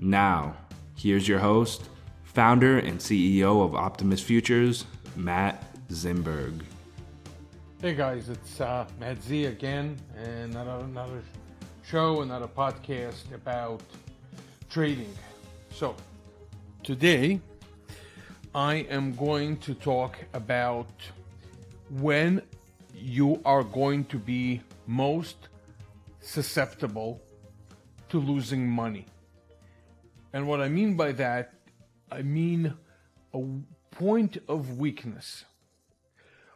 Now, here's your host, founder and CEO of Optimus Futures, Matt Zimberg. Hey guys, it's uh, Matt Z again, and another, another show, another podcast about trading. So, today I am going to talk about when you are going to be most susceptible to losing money. And what I mean by that, I mean a point of weakness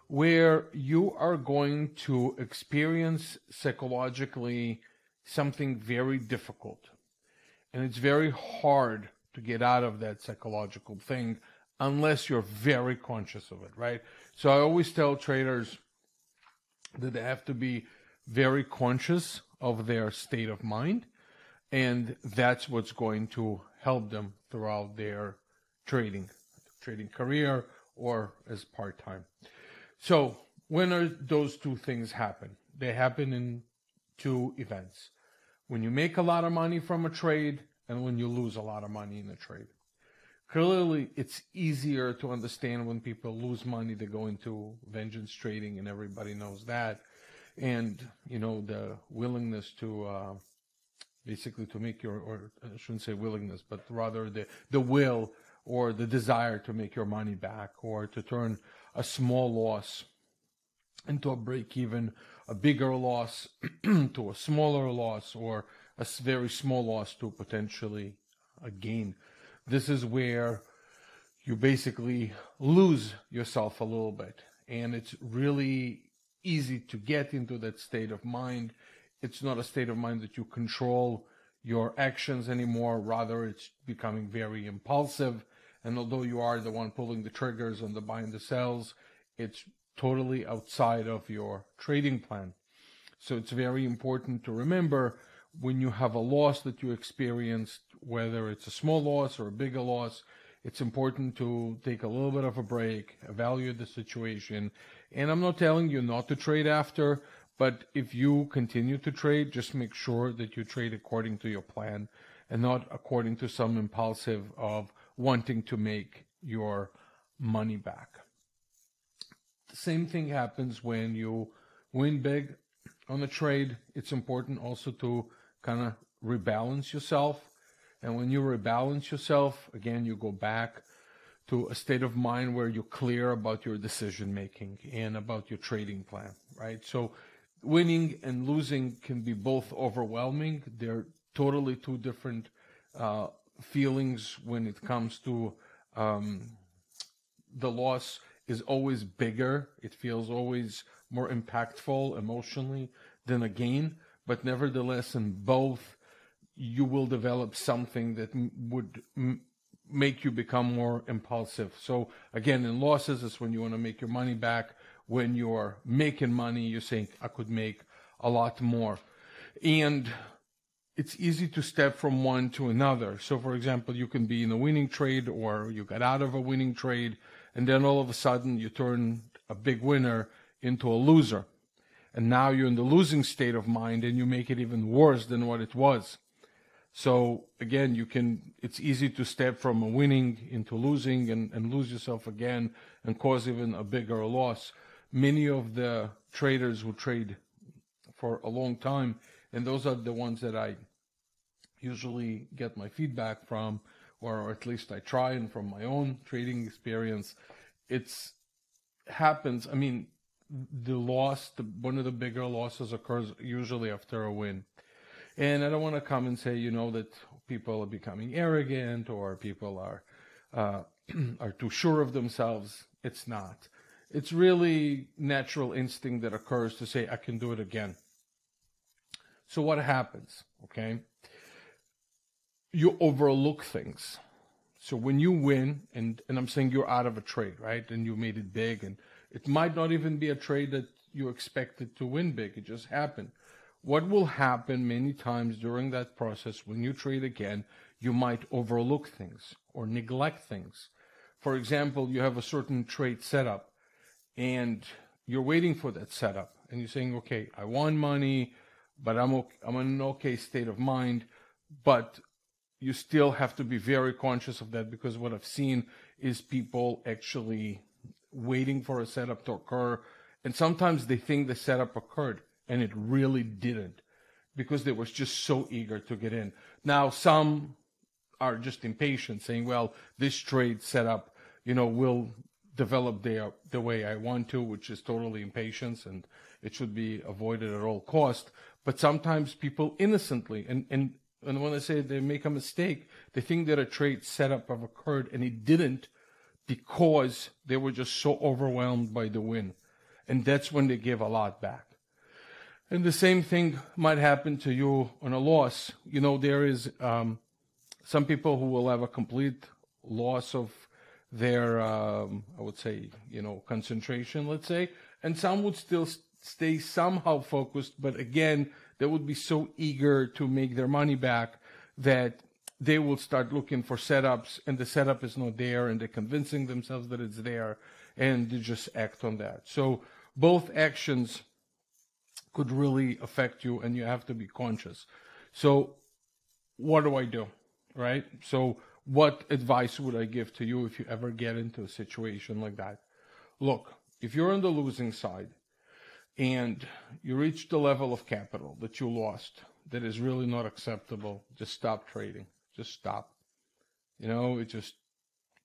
where you are going to experience psychologically something very difficult. And it's very hard to get out of that psychological thing unless you're very conscious of it, right? So I always tell traders that they have to be very conscious of their state of mind and that's what's going to help them throughout their trading trading career or as part-time. So when are those two things happen? They happen in two events. When you make a lot of money from a trade and when you lose a lot of money in a trade. Clearly it's easier to understand when people lose money they go into vengeance trading and everybody knows that. And you know the willingness to uh, basically to make your, or I shouldn't say willingness, but rather the, the will or the desire to make your money back or to turn a small loss into a break even, a bigger loss to a smaller loss, or a very small loss to potentially a gain. This is where you basically lose yourself a little bit. And it's really easy to get into that state of mind it's not a state of mind that you control your actions anymore. Rather, it's becoming very impulsive. And although you are the one pulling the triggers and the buy and the sells, it's totally outside of your trading plan. So it's very important to remember when you have a loss that you experienced, whether it's a small loss or a bigger loss, it's important to take a little bit of a break, evaluate the situation. And I'm not telling you not to trade after, but if you continue to trade, just make sure that you trade according to your plan and not according to some impulsive of wanting to make your money back. The same thing happens when you win big on a trade. It's important also to kind of rebalance yourself. And when you rebalance yourself, again, you go back to a state of mind where you're clear about your decision making and about your trading plan, right? So winning and losing can be both overwhelming. They're totally two different uh, feelings when it comes to um, the loss is always bigger. It feels always more impactful emotionally than a gain. But nevertheless, in both, you will develop something that m- would m- make you become more impulsive. So again, in losses it's when you want to make your money back when you're making money, you think I could make a lot more. And it's easy to step from one to another. So, for example, you can be in a winning trade or you got out of a winning trade, and then all of a sudden you turn a big winner into a loser. And now you're in the losing state of mind and you make it even worse than what it was. So again, you can, it's easy to step from a winning into losing and, and lose yourself again and cause even a bigger loss many of the traders who trade for a long time, and those are the ones that I usually get my feedback from, or at least I try and from my own trading experience, it's happens. I mean, the loss, the, one of the bigger losses occurs usually after a win. And I don't want to come and say, you know, that people are becoming arrogant or people are uh, are too sure of themselves. It's not. It's really natural instinct that occurs to say, I can do it again. So what happens? Okay. You overlook things. So when you win, and, and I'm saying you're out of a trade, right? And you made it big, and it might not even be a trade that you expected to win big. It just happened. What will happen many times during that process when you trade again, you might overlook things or neglect things. For example, you have a certain trade setup and you're waiting for that setup and you're saying, okay, I want money, but I'm okay, I'm in an okay state of mind, but you still have to be very conscious of that because what I've seen is people actually waiting for a setup to occur. And sometimes they think the setup occurred and it really didn't because they was just so eager to get in. Now, some are just impatient saying, well, this trade setup, you know, will develop the, the way I want to, which is totally impatience and it should be avoided at all cost. But sometimes people innocently, and, and and when I say they make a mistake, they think that a trade setup have occurred and it didn't because they were just so overwhelmed by the win. And that's when they give a lot back. And the same thing might happen to you on a loss. You know, there is um, some people who will have a complete loss of their, um, I would say, you know, concentration, let's say, and some would still stay somehow focused, but again, they would be so eager to make their money back that they will start looking for setups and the setup is not there and they're convincing themselves that it's there and they just act on that. So both actions could really affect you and you have to be conscious. So what do I do? Right? So what advice would I give to you if you ever get into a situation like that? Look, if you're on the losing side, and you reach the level of capital that you lost that is really not acceptable, just stop trading. Just stop. You know, it just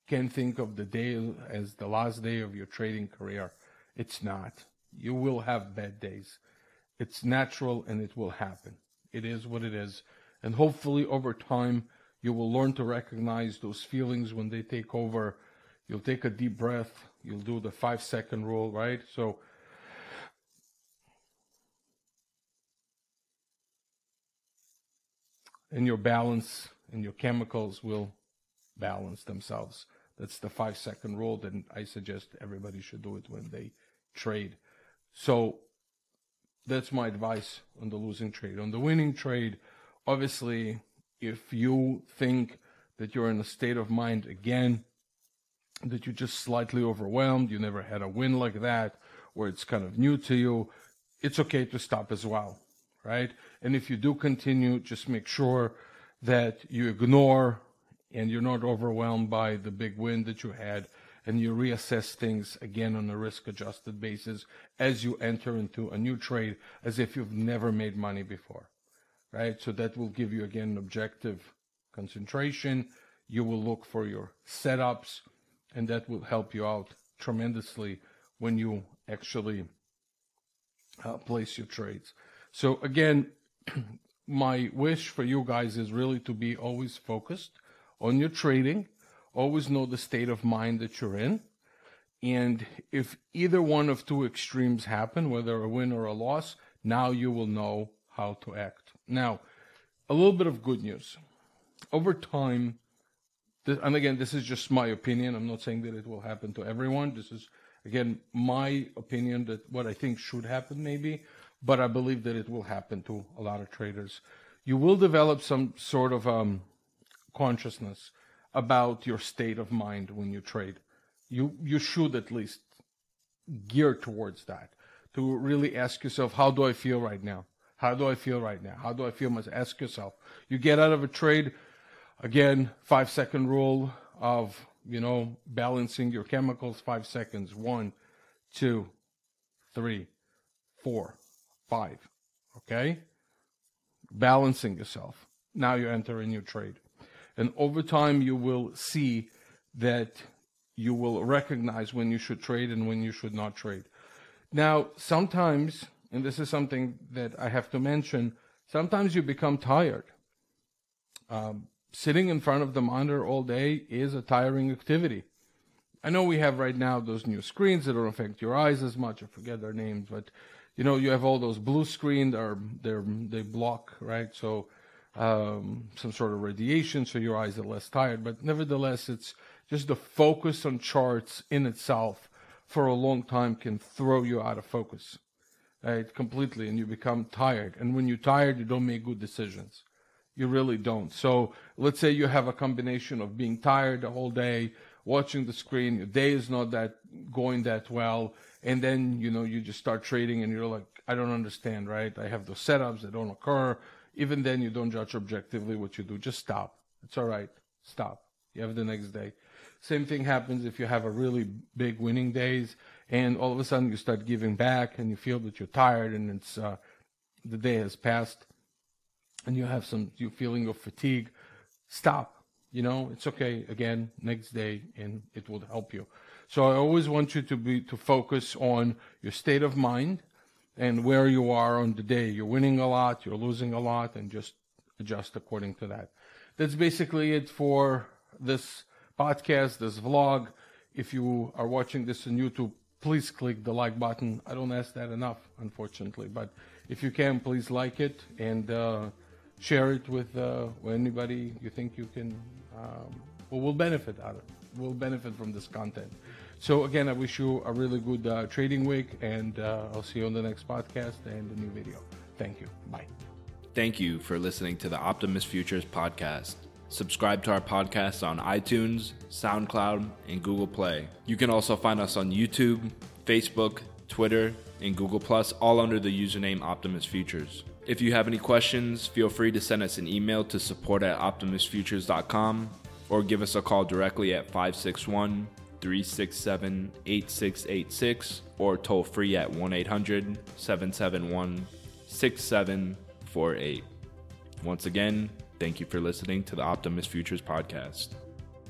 can't think of the day as the last day of your trading career. It's not. You will have bad days. It's natural and it will happen. It is what it is. And hopefully over time, you will learn to recognize those feelings when they take over. You'll take a deep breath. You'll do the five second rule, right? So and your balance and your chemicals will balance themselves. That's the five second rule that I suggest everybody should do it when they trade. So that's my advice on the losing trade. On the winning trade, obviously, if you think that you're in a state of mind again, that you're just slightly overwhelmed, you never had a win like that, or it's kind of new to you, it's okay to stop as well right? And if you do continue, just make sure that you ignore and you're not overwhelmed by the big win that you had and you reassess things again on a risk adjusted basis as you enter into a new trade as if you've never made money before, right? So that will give you again objective concentration. You will look for your setups and that will help you out tremendously when you actually uh, place your trades. So again, my wish for you guys is really to be always focused on your trading, always know the state of mind that you're in. And if either one of two extremes happen, whether a win or a loss, now you will know how to act. Now, a little bit of good news. Over time, and again, this is just my opinion. I'm not saying that it will happen to everyone. This is, again, my opinion that what I think should happen maybe but I believe that it will happen to a lot of traders. You will develop some sort of um, consciousness about your state of mind when you trade. You you should at least gear towards that to really ask yourself, how do I feel right now? How do I feel right now? How do I feel? Ask yourself. You get out of a trade, again, five second rule of you know balancing your chemicals. Five seconds. One, two, three, four, five. Okay? Balancing yourself. now you enter a new trade. And over time, you will see that you will recognize when you should trade and when you should not trade. Now, sometimes, and this is something that I have to mention, sometimes you become tired. Um, sitting in front of the monitor all day is a tiring activity. I know we have right now those new screens that don't affect your eyes as much. I forget their names, but you know you have all those blue screens or they they block right, so um, some sort of radiation, so your eyes are less tired. But nevertheless, it's just the focus on charts in itself for a long time can throw you out of focus, Uh, right? Completely, and you become tired. And when you're tired, you don't make good decisions. You really don't. So let's say you have a combination of being tired the whole day, watching the screen, your day is not that going that well, and then you know you just start trading and you're like, I don't understand, right? I have those setups that don't occur. Even then, you don't judge objectively what you do. Just stop. It's all right. Stop. You have the next day. Same thing happens if you have a really big winning days, and all of a sudden you start giving back, and you feel that you're tired, and it's uh, the day has passed and you have some you feeling of fatigue, stop. You know, it's okay. Again, next day, and it will help you. So I always want you to be to focus on your state of mind and where you are on the day. You're winning a lot, you're losing a lot, and just adjust according to that. That's basically it for this podcast, this vlog. If you are watching this on YouTube, please click the like button. I don't ask that enough, unfortunately, but if you can, please like it and. Uh, share it with uh, anybody you think you can um, will benefit out of will benefit from this content. So again, I wish you a really good uh, trading week, and uh, I'll see you on the next podcast and the new video. Thank you. Bye. Thank you for listening to the Optimus Futures podcast. Subscribe to our podcast on iTunes, SoundCloud, and Google Play. You can also find us on YouTube, Facebook, Twitter, and Google Plus, all under the username Optimus Futures. If you have any questions, feel free to send us an email to support at optimusfutures.com or give us a call directly at 561 367 8686 or toll free at 1 800 771 6748. Once again, thank you for listening to the Optimus Futures podcast.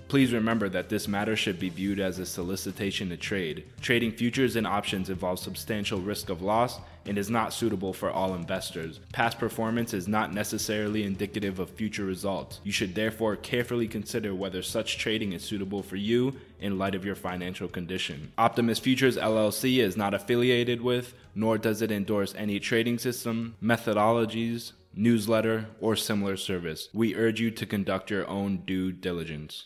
Please remember that this matter should be viewed as a solicitation to trade. Trading futures and options involves substantial risk of loss and is not suitable for all investors. Past performance is not necessarily indicative of future results. You should therefore carefully consider whether such trading is suitable for you in light of your financial condition. Optimus Futures LLC is not affiliated with, nor does it endorse any trading system, methodologies, newsletter, or similar service. We urge you to conduct your own due diligence.